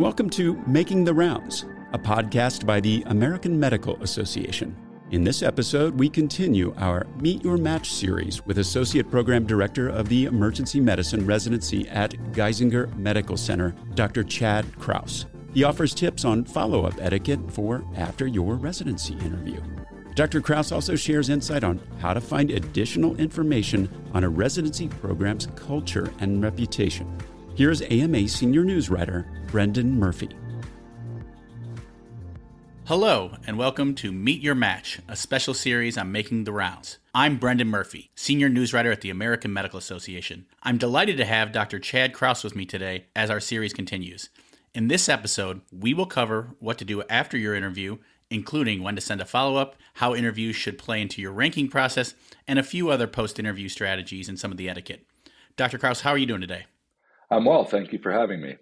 Welcome to Making the Rounds, a podcast by the American Medical Association. In this episode, we continue our Meet Your Match series with Associate Program Director of the Emergency Medicine Residency at Geisinger Medical Center, Dr. Chad Kraus. He offers tips on follow up etiquette for after your residency interview. Dr. Kraus also shares insight on how to find additional information on a residency program's culture and reputation. Here's AMA senior news writer Brendan Murphy. Hello, and welcome to Meet Your Match, a special series on making the rounds. I'm Brendan Murphy, senior news writer at the American Medical Association. I'm delighted to have Dr. Chad Kraus with me today as our series continues. In this episode, we will cover what to do after your interview, including when to send a follow up, how interviews should play into your ranking process, and a few other post interview strategies and some of the etiquette. Dr. Kraus, how are you doing today? I'm well. Thank you for having me.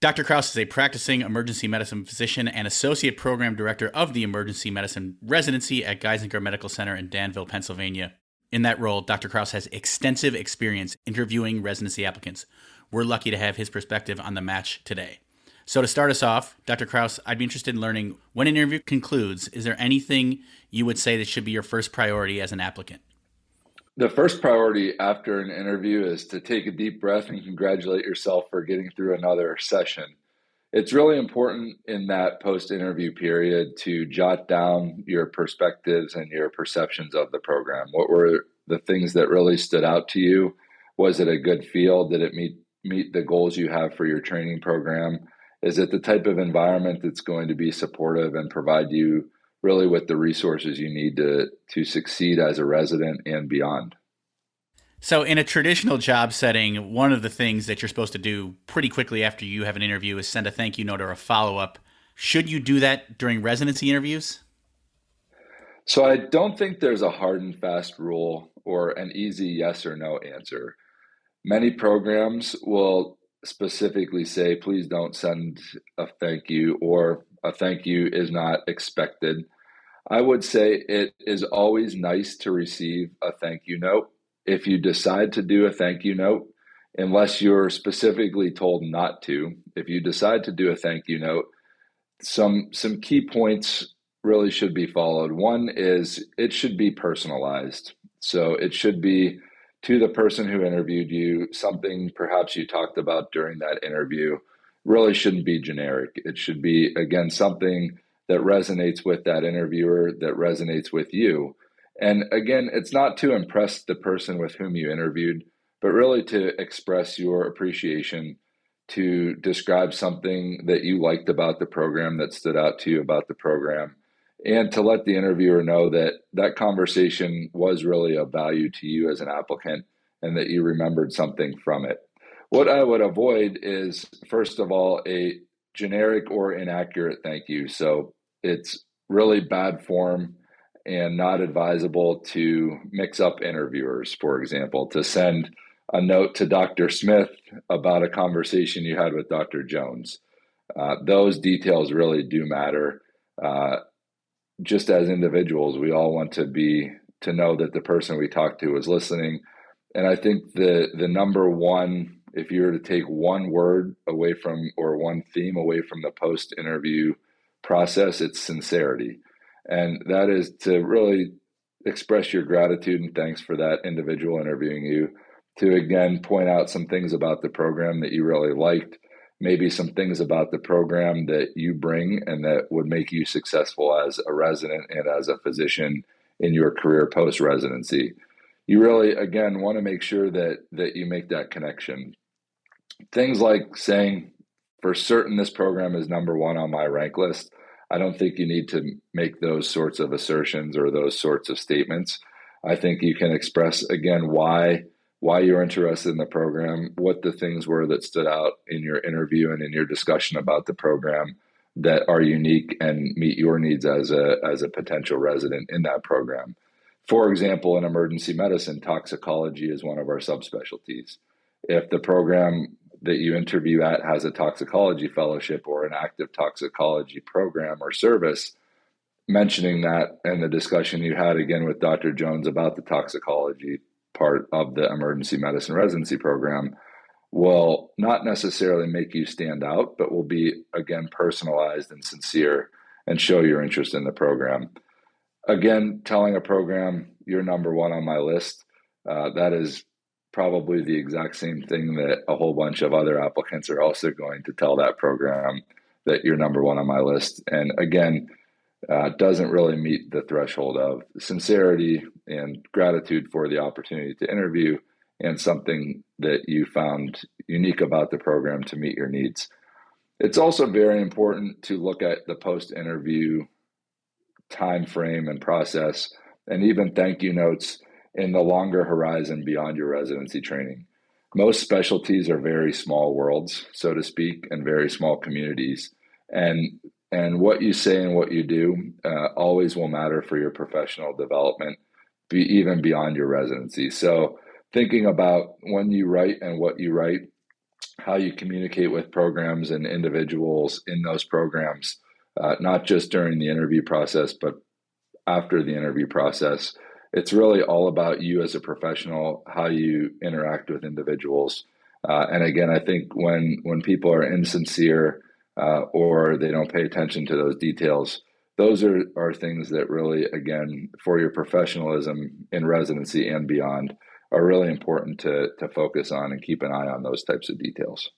Dr. Kraus is a practicing emergency medicine physician and associate program director of the emergency medicine residency at Geisinger Medical Center in Danville, Pennsylvania. In that role, Dr. Kraus has extensive experience interviewing residency applicants. We're lucky to have his perspective on the match today. So, to start us off, Dr. Kraus, I'd be interested in learning when an interview concludes, is there anything you would say that should be your first priority as an applicant? The first priority after an interview is to take a deep breath and congratulate yourself for getting through another session. It's really important in that post interview period to jot down your perspectives and your perceptions of the program. What were the things that really stood out to you? Was it a good field? Did it meet meet the goals you have for your training program? Is it the type of environment that's going to be supportive and provide you really with the resources you need to to succeed as a resident and beyond. So, in a traditional job setting, one of the things that you're supposed to do pretty quickly after you have an interview is send a thank you note or a follow up. Should you do that during residency interviews? So, I don't think there's a hard and fast rule or an easy yes or no answer. Many programs will specifically say, please don't send a thank you or a thank you is not expected. I would say it is always nice to receive a thank you note. If you decide to do a thank you note, unless you're specifically told not to, if you decide to do a thank you note, some some key points really should be followed. One is it should be personalized. So it should be to the person who interviewed you, something perhaps you talked about during that interview really shouldn't be generic. It should be, again, something that resonates with that interviewer, that resonates with you. And again, it's not to impress the person with whom you interviewed, but really to express your appreciation, to describe something that you liked about the program that stood out to you about the program, and to let the interviewer know that that conversation was really of value to you as an applicant and that you remembered something from it. What I would avoid is, first of all, a generic or inaccurate thank you. So it's really bad form and not advisable to mix up interviewers, for example, to send a note to Dr. Smith about a conversation you had with Dr. Jones. Uh, those details really do matter. Uh, just as individuals, we all want to be to know that the person we talk to is listening. And I think the the number one if you were to take one word away from or one theme away from the post interview process, it's sincerity. And that is to really express your gratitude and thanks for that individual interviewing you, to again point out some things about the program that you really liked, maybe some things about the program that you bring and that would make you successful as a resident and as a physician in your career post residency you really again want to make sure that that you make that connection things like saying for certain this program is number one on my rank list i don't think you need to make those sorts of assertions or those sorts of statements. I think you can express again why why you're interested in the program what the things were that stood out in your interview and in your discussion about the program that are unique and meet your needs as a as a potential resident in that program. For example in emergency medicine toxicology is one of our subspecialties. If the program that you interview at has a toxicology fellowship or an active toxicology program or service, mentioning that and the discussion you had again with Dr. Jones about the toxicology part of the emergency medicine residency program, will not necessarily make you stand out, but will be, again, personalized and sincere and show your interest in the program. Again, telling a program you're number one on my list, uh, that is probably the exact same thing that a whole bunch of other applicants are also going to tell that program that you're number one on my list. And again, uh, doesn't really meet the threshold of sincerity and gratitude for the opportunity to interview and something that you found unique about the program to meet your needs. It's also very important to look at the post interview time frame and process and even thank you notes in the longer horizon beyond your residency training. Most specialties are very small worlds, so to speak, and very small communities. And and what you say and what you do uh, always will matter for your professional development, be even beyond your residency. So thinking about when you write and what you write, how you communicate with programs and individuals in those programs, uh, not just during the interview process, but after the interview process. It's really all about you as a professional, how you interact with individuals. Uh, and again, I think when when people are insincere uh, or they don't pay attention to those details, those are, are things that really, again, for your professionalism in residency and beyond, are really important to, to focus on and keep an eye on those types of details.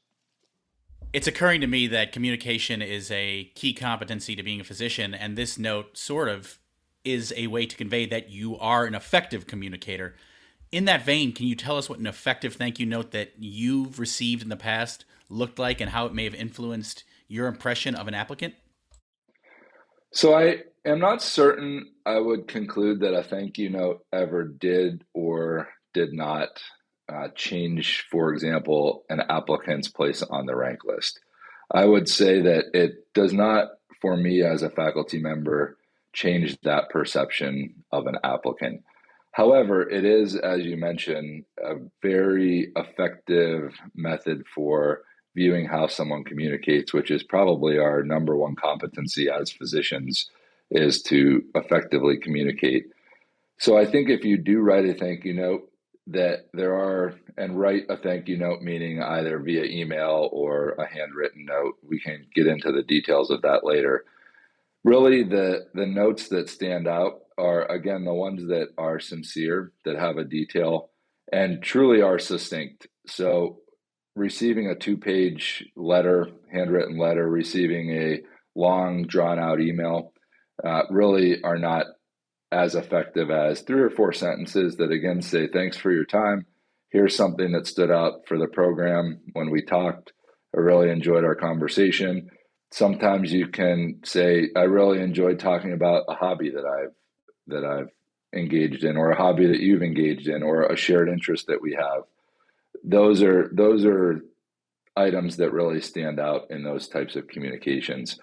It's occurring to me that communication is a key competency to being a physician, and this note sort of is a way to convey that you are an effective communicator. In that vein, can you tell us what an effective thank you note that you've received in the past looked like and how it may have influenced your impression of an applicant? So I am not certain I would conclude that a thank you note ever did or did not uh, change, for example, an applicant's place on the rank list. I would say that it does not, for me as a faculty member, change that perception of an applicant. However, it is, as you mentioned, a very effective method for viewing how someone communicates, which is probably our number one competency as physicians, is to effectively communicate. So I think if you do write a thank you note, that there are, and write a thank you note, meaning either via email or a handwritten note. We can get into the details of that later. Really, the the notes that stand out are again the ones that are sincere, that have a detail, and truly are succinct. So receiving a two page letter, handwritten letter, receiving a long, drawn out email uh, really are not as effective as three or four sentences that again say, Thanks for your time. Here's something that stood out for the program when we talked. I really enjoyed our conversation. Sometimes you can say, I really enjoyed talking about a hobby that I've that I've engaged in, or a hobby that you've engaged in, or a shared interest that we have those are those are items that really stand out in those types of communications.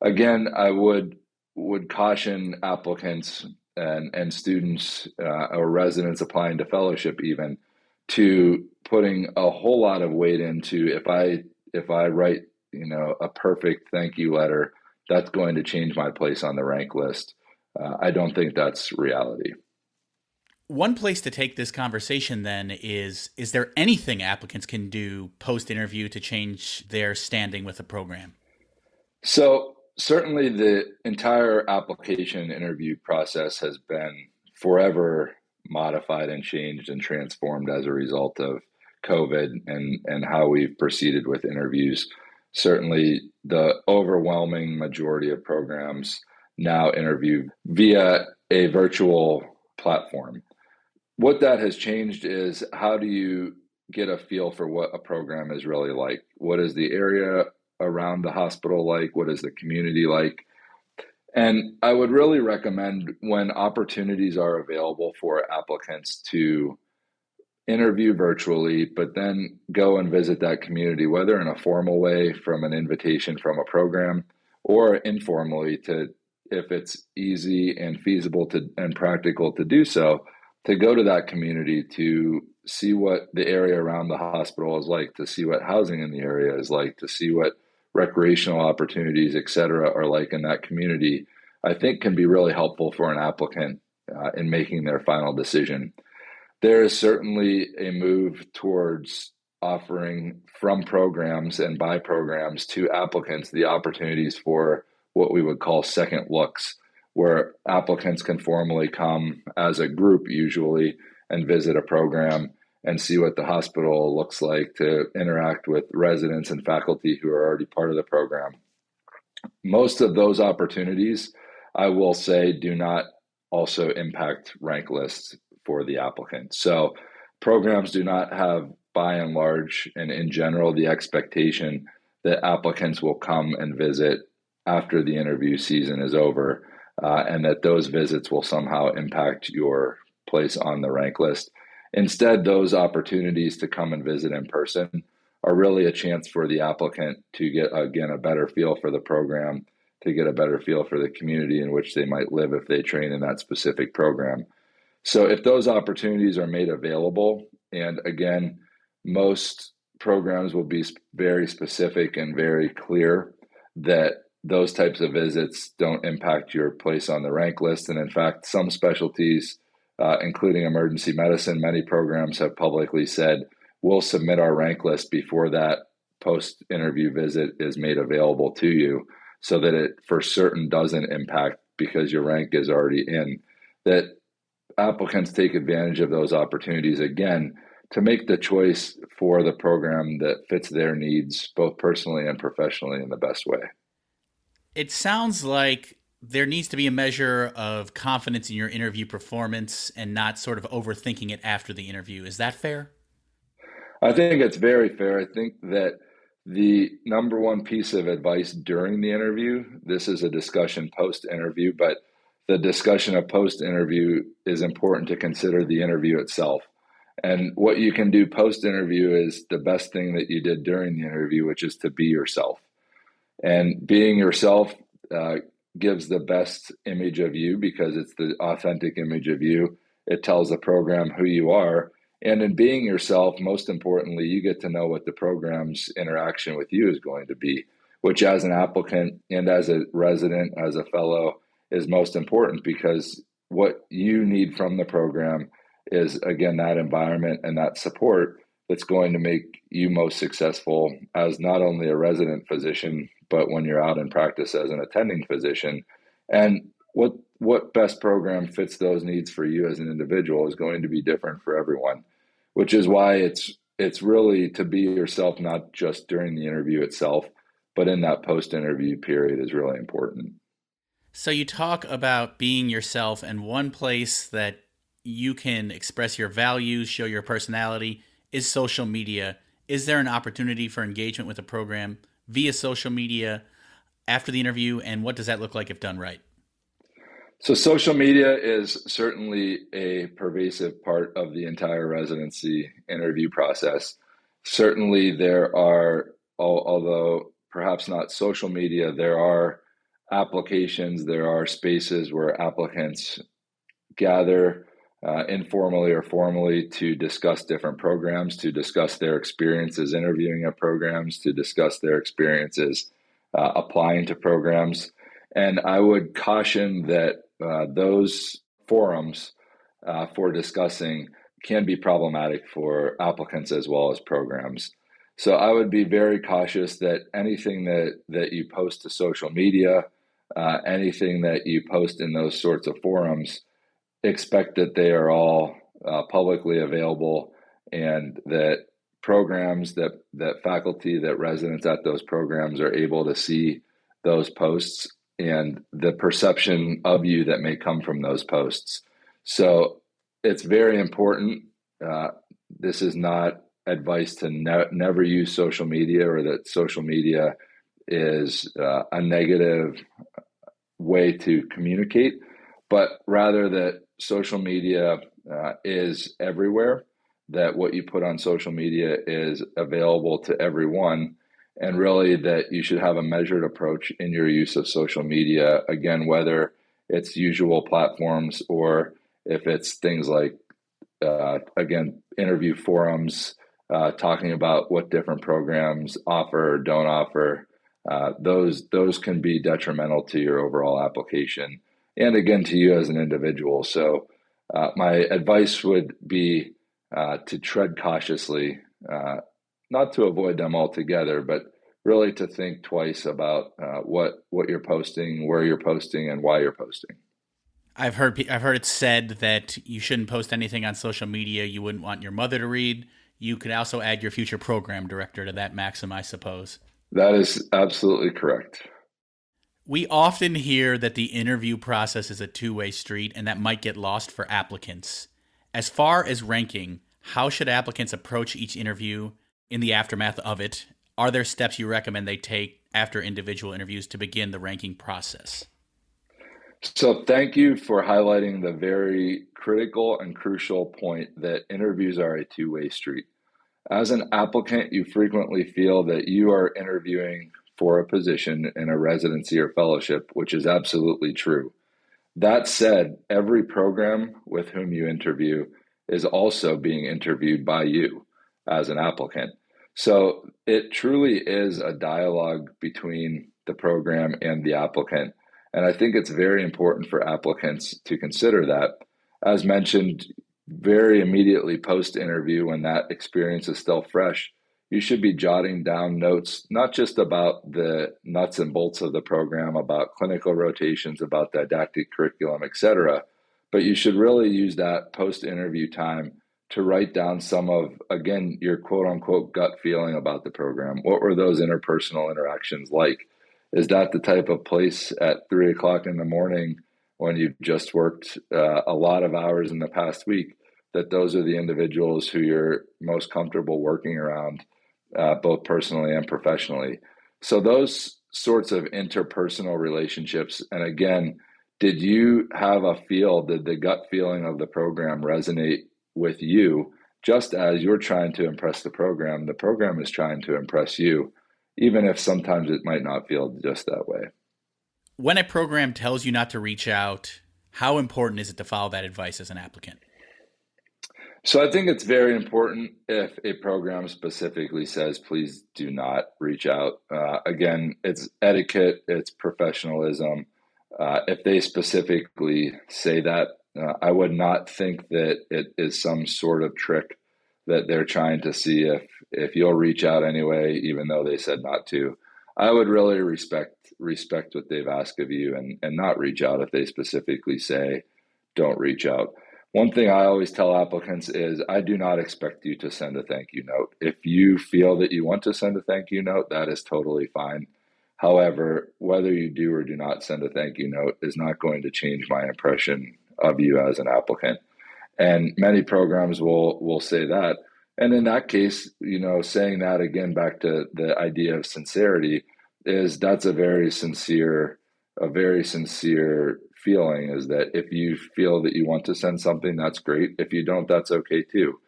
Again, I would would caution applicants and and students uh, or residents applying to fellowship even to putting a whole lot of weight into if I if I write you know a perfect thank you letter that's going to change my place on the rank list. Uh, I don't think that's reality. One place to take this conversation then is is there anything applicants can do post interview to change their standing with the program? So, certainly the entire application interview process has been forever modified and changed and transformed as a result of COVID and, and how we've proceeded with interviews. Certainly, the overwhelming majority of programs now interview via a virtual platform what that has changed is how do you get a feel for what a program is really like? What is the area around the hospital like? What is the community like? And I would really recommend when opportunities are available for applicants to interview virtually, but then go and visit that community, whether in a formal way from an invitation from a program or informally to if it's easy and feasible to and practical to do so to go to that community to see what the area around the hospital is like, to see what housing in the area is like, to see what recreational opportunities, et cetera, are like in that community, I think can be really helpful for an applicant uh, in making their final decision. There is certainly a move towards offering from programs and by programs to applicants the opportunities for what we would call second looks, where applicants can formally come as a group usually and visit a program and see what the hospital looks like to interact with residents and faculty who are already part of the program. Most of those opportunities, I will say, do not also impact rank lists for the applicant. So programs do not have, by and large and in general, the expectation that applicants will come and visit after the interview season is over, uh, and that those visits will somehow impact your place on the rank list. Instead, those opportunities to come and visit in person are really a chance for the applicant to get, again, a better feel for the program, to get a better feel for the community in which they might live if they train in that specific program. So, if those opportunities are made available, and again, most programs will be very specific and very clear that those types of visits don't impact your place on the rank list. And in fact, some specialties uh, including emergency medicine. Many programs have publicly said we'll submit our rank list before that post interview visit is made available to you so that it for certain doesn't impact because your rank is already in. That applicants take advantage of those opportunities again to make the choice for the program that fits their needs, both personally and professionally, in the best way. It sounds like there needs to be a measure of confidence in your interview performance and not sort of overthinking it after the interview. Is that fair? I think it's very fair. I think that the number one piece of advice during the interview, this is a discussion post interview, but the discussion of post interview is important to consider the interview itself. And what you can do post interview is the best thing that you did during the interview, which is to be yourself. And being yourself uh, gives the best image of you because it's the authentic image of you. It tells the program who you are. And in being yourself, most importantly, you get to know what the program's interaction with you is going to be, which as an applicant and as a resident, as a fellow, is most important because what you need from the program is, again, that environment and that support that's going to make you most successful as not only a resident physician, but when you're out in practice as an attending physician. And what what best program fits those needs for you as an individual is going to be different for everyone, which is why it's it's really to be yourself not just during the interview itself, but in that post interview period is really important. So you talk about being yourself and one place that you can express your values, show your personality is social media. Is there an opportunity for engagement with the program via social media after the interview, and what does that look like if done right? So, social media is certainly a pervasive part of the entire residency interview process. Certainly, there are, although perhaps not social media, there are applications, there are spaces where applicants gather uh, informally or formally to discuss different programs, to discuss their experiences interviewing at programs, to discuss their experiences uh, applying to programs. And I would caution that uh, those forums uh, for discussing can be problematic for applicants as well as programs. So I would be very cautious that anything that, that you post to social media, uh, anything that you post in those sorts of forums, expect that they are all uh, publicly available and that programs that that faculty that residents at those programs are able to see those posts and the perception of you that may come from those posts. So it's very important uh, this is not advice to ne- never use social media or that social media is uh, a negative way to communicate but rather that social media uh, is everywhere, that what you put on social media is available to everyone, and really that you should have a measured approach in your use of social media. Again, whether it's usual platforms or if it's things like, uh, again, interview forums, uh, talking about what different programs offer or don't offer. Uh, those those can be detrimental to your overall application and again to you as an individual. So, uh, my advice would be uh, to tread cautiously uh, not to avoid them altogether, but really to think twice about uh, what what you're posting, where you're posting, and why you're posting. I've heard I've heard it said that you shouldn't post anything on social media you wouldn't want your mother to read. You could also add your future program director to that maxim, I suppose. That is absolutely correct. We often hear that the interview process is a two-way street and that might get lost for applicants. As far as ranking, how should applicants approach each interview in the aftermath of it? Are there steps you recommend they take after individual interviews to begin the ranking process? So, thank you for highlighting the very critical and crucial point that interviews are a two way street. As an applicant, you frequently feel that you are interviewing for a position in a residency or fellowship, which is absolutely true. That said, every program with whom you interview is also being interviewed by you as an applicant. So it truly is a dialogue between the program and the applicant. And I think it's very important for applicants to consider that. As mentioned, very immediately post interview, when that experience is still fresh, you should be jotting down notes, not just about the nuts and bolts of the program, about clinical rotations, about didactic curriculum, et cetera, but you should really use that post interview time to write down some of, again, your quote unquote gut feeling about the program. What were those interpersonal interactions like? is that the type of place at three o'clock in the morning when you've just worked uh, a lot of hours in the past week that those are the individuals who you're most comfortable working around uh, both personally and professionally so those sorts of interpersonal relationships and again did you have a feel did the gut feeling of the program resonate with you just as you're trying to impress the program the program is trying to impress you even if sometimes it might not feel just that way. When a program tells you not to reach out, how important is it to follow that advice as an applicant? So I think it's very important if a program specifically says, please do not reach out. Uh, again, it's etiquette, it's professionalism. Uh, if they specifically say that, uh, I would not think that it is some sort of trick that they're trying to see if if you'll reach out anyway, even though they said not to. I would really respect respect what they've asked of you and and not reach out if they specifically say don't reach out. One thing I always tell applicants is I do not expect you to send a thank you note. If you feel that you want to send a thank you note, that is totally fine. However, whether you do or do not send a thank you note is not going to change my impression of you as an applicant. And many programs will will say that. And in that case, you know, saying that again back to the idea of sincerity is that's a very sincere, a very sincere feeling is that if you feel that you want to send something, that's great. If you don't, that's okay too.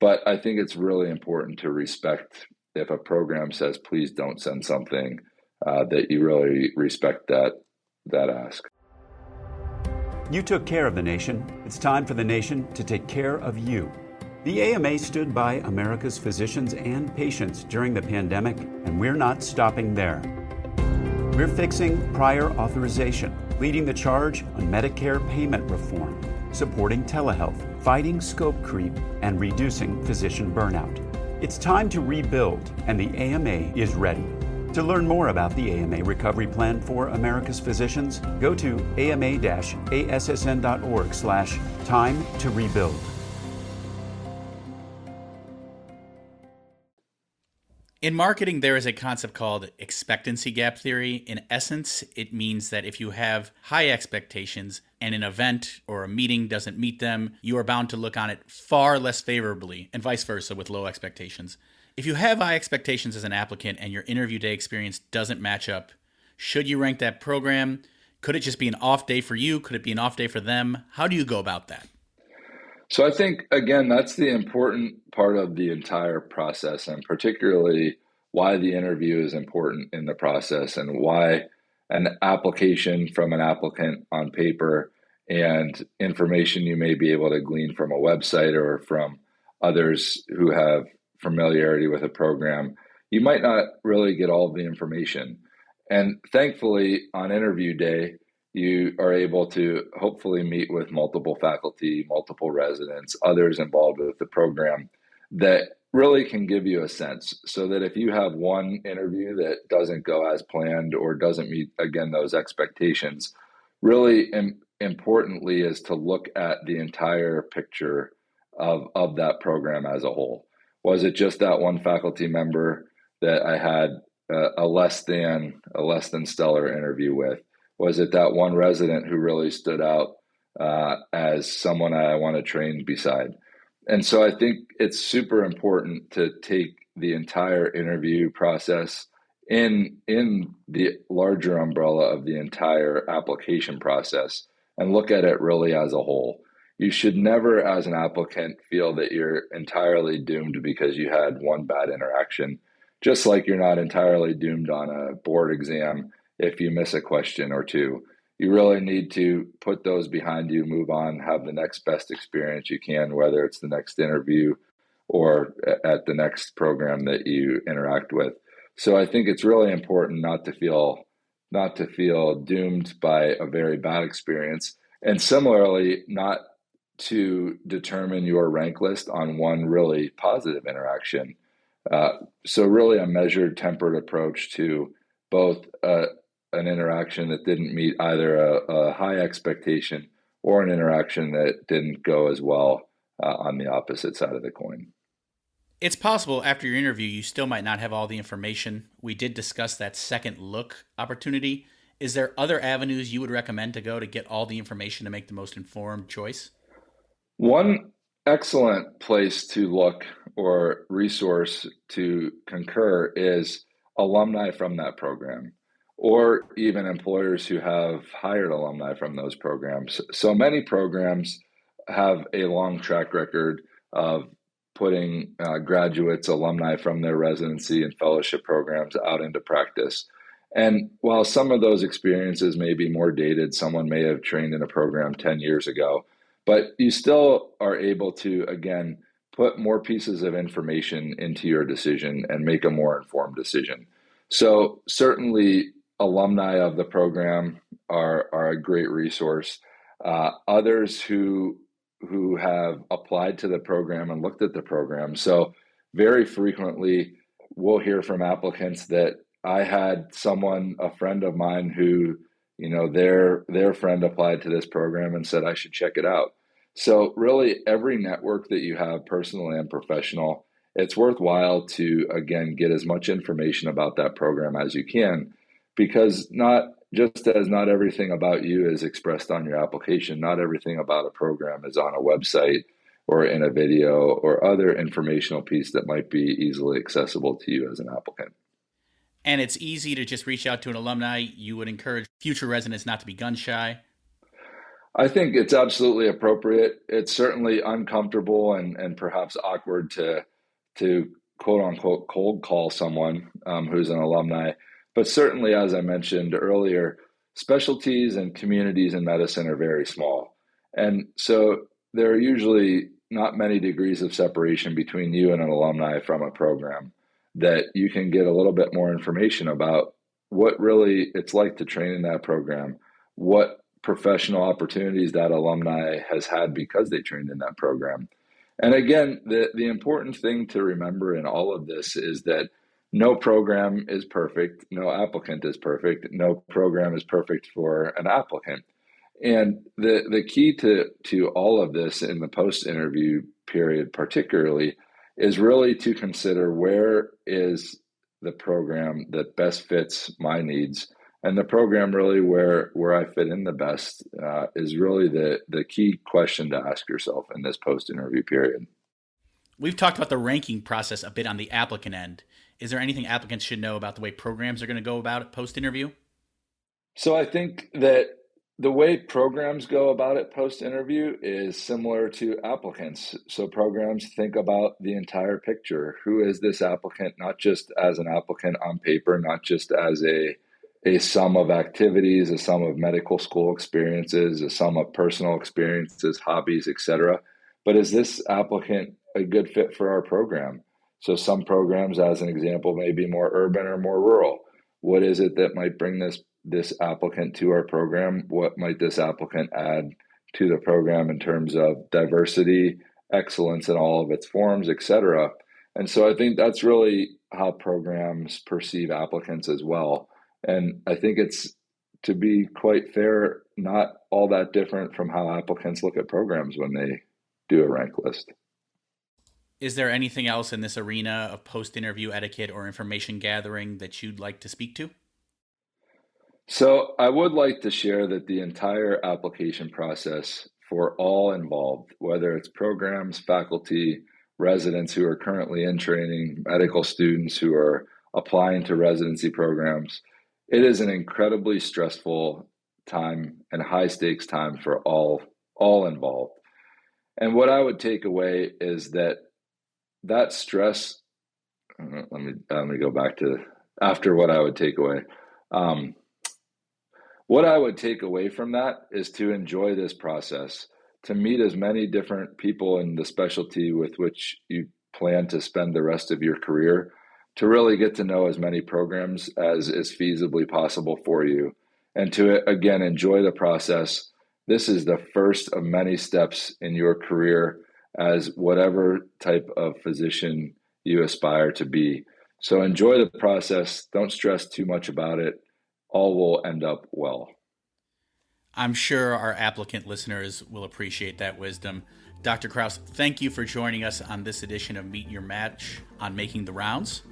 But I think it's really important to respect if a program says, please don't send something, uh, that you really respect that that ask. You took care of the nation. It's time for the nation to take care of you. The AMA stood by America's physicians and patients during the pandemic, and we're not stopping there. We're fixing prior authorization, leading the charge on Medicare payment reform, supporting telehealth, fighting scope creep, and reducing physician burnout. It's time to rebuild, and the AMA is ready. To learn more about the AMA Recovery Plan for America's Physicians, go to ama-assn.org slash time to rebuild. In marketing, there is a concept called expectancy gap theory. In essence, it means that if you have high expectations and an event or a meeting doesn't meet them, you are bound to look on it far less favorably, and vice versa with low expectations. If you have high expectations as an applicant and your interview day experience doesn't match up, should you rank that program? Could it just be an off day for you? Could it be an off day for them? How do you go about that? So I think again that's the important part of the entire process and particularly why the interview is important in the process and why an application from an applicant on paper and information you may be able to glean from a website or from others who have familiarity with a program, you might not really get all the information. And thankfully, on interview day, you are able to hopefully meet with multiple faculty, multiple residents, others involved with the program that really can give you a sense so that if you have one interview that doesn't go as planned or doesn't meet again those expectations really Im- importantly is to look at the entire picture of of that program as a whole. Was it just that one faculty member that i had a, a less than a less than stellar interview with was it that one resident who really stood out uh, as someone i want to train beside and so I think it's super important to take the entire interview process in in the larger umbrella of the entire application process and look at it really as a whole. You should never, as an applicant, feel that you're entirely doomed because you had one bad interaction. Just like you're not entirely doomed on a board exam if you miss a question or two you really need to put those behind you, move on, have the next best experience you can, whether it's the next interview or at the next program that you interact with. So I think it's really important not to feel not to feel doomed by a very bad experience and similarly not to determine your rank list on one really positive interaction. Uh, so really a measured tempered approach to both uh, an interaction that didn't meet either a, a high expectation or an interaction that didn't go as well uh, on the opposite side of the coin. It's possible after your interview you still might not have all the information. We did discuss that second look opportunity. Is there other avenues you would recommend to go to get all the information to make the most informed choice? One excellent place to look or resource to concur is alumni from that program or even employers who have hired alumni from those programs. So many programs have a long track record of putting uh, graduates, alumni from their residency and fellowship programs out into practice. And while some of those experiences may be more dated, someone may have trained in a program 10 years ago, but you still are able to, again, put more pieces of information into your decision and make a more informed decision. So, certainly, alumni of the program are are a great resource. Uh, others who who have applied to the program and looked at the program. So very frequently, we'll hear from applicants that I had someone, a friend of mine, who you know their their friend applied to this program and said I should check it out. So really, every network that you have, personal and professional, it's worthwhile to again get as much information about that program as you can because not just as not everything about you is expressed on your application, not everything about a program is on a website or in a video or other informational piece that might be easily accessible to you as an applicant. And it's easy to just reach out to an alumni. You would encourage future residents not to be gun shy. I think it's absolutely appropriate. It's certainly uncomfortable and, and perhaps awkward to to quote unquote cold call someone um, who's an alumni but certainly, as I mentioned earlier, specialties and communities in medicine are very small. And so there are usually not many degrees of separation between you and an alumni from a program that you can get a little bit more information about what really it's like to train in that program, what professional opportunities that alumni has had because they trained in that program. And again, the, the important thing to remember in all of this is that no program is perfect. No applicant is perfect. No program is perfect for an applicant. And the, the key to, to all of this in the post interview period, particularly, is really to consider where is the program that best fits my needs. And the program really where, where I fit in the best uh, is really the, the key question to ask yourself in this post interview period. We've talked about the ranking process a bit on the applicant end. Is there anything applicants should know about the way programs are going to go about it post interview? So I think that the way programs go about it post interview is similar to applicants. So programs think about the entire picture. Who is this applicant, not just as an applicant on paper, not just as a a sum of activities, a sum of medical school experiences, a sum of personal experiences, hobbies, etc. But is this applicant a good fit for our program? So some programs, as an example, may be more urban or more rural. What is it that might bring this this applicant to our program? What might this applicant add to the program in terms of diversity, excellence in all of its forms, et cetera? And so I think that's really how programs perceive applicants as well. And I think it's, to be quite fair, not all that different from how applicants look at programs when they do a rank list. Is there anything else in this arena of post interview etiquette or information gathering that you'd like to speak to? So, I would like to share that the entire application process for all involved, whether it's programs, faculty, residents who are currently in training, medical students who are applying to residency programs, it is an incredibly stressful time and high stakes time for all all involved. And what I would take away is that that stress. Let me let me go back to after what I would take away. Um, what I would take away from that is to enjoy this process, to meet as many different people in the specialty with which you plan to spend the rest of your career, to really get to know as many programs as is feasibly possible for you, and to again enjoy the process. This is the first of many steps in your career as whatever type of physician you aspire to be. So enjoy the process. Don't stress too much about it all will end up well. I'm sure our applicant listeners will appreciate that wisdom. Dr. Kraus, thank you for joining us on this edition of Meet Your Match on Making the Rounds.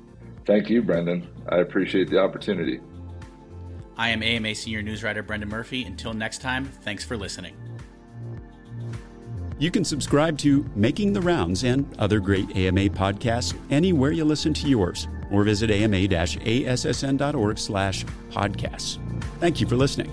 Thank you, Brendan. I appreciate the opportunity. I am AMA Senior News Writer Brendan Murphy. Until next time, thanks for listening. You can subscribe to Making the Rounds and other great AMA podcasts anywhere you listen to yours or visit ama-assn.org slash podcasts. Thank you for listening.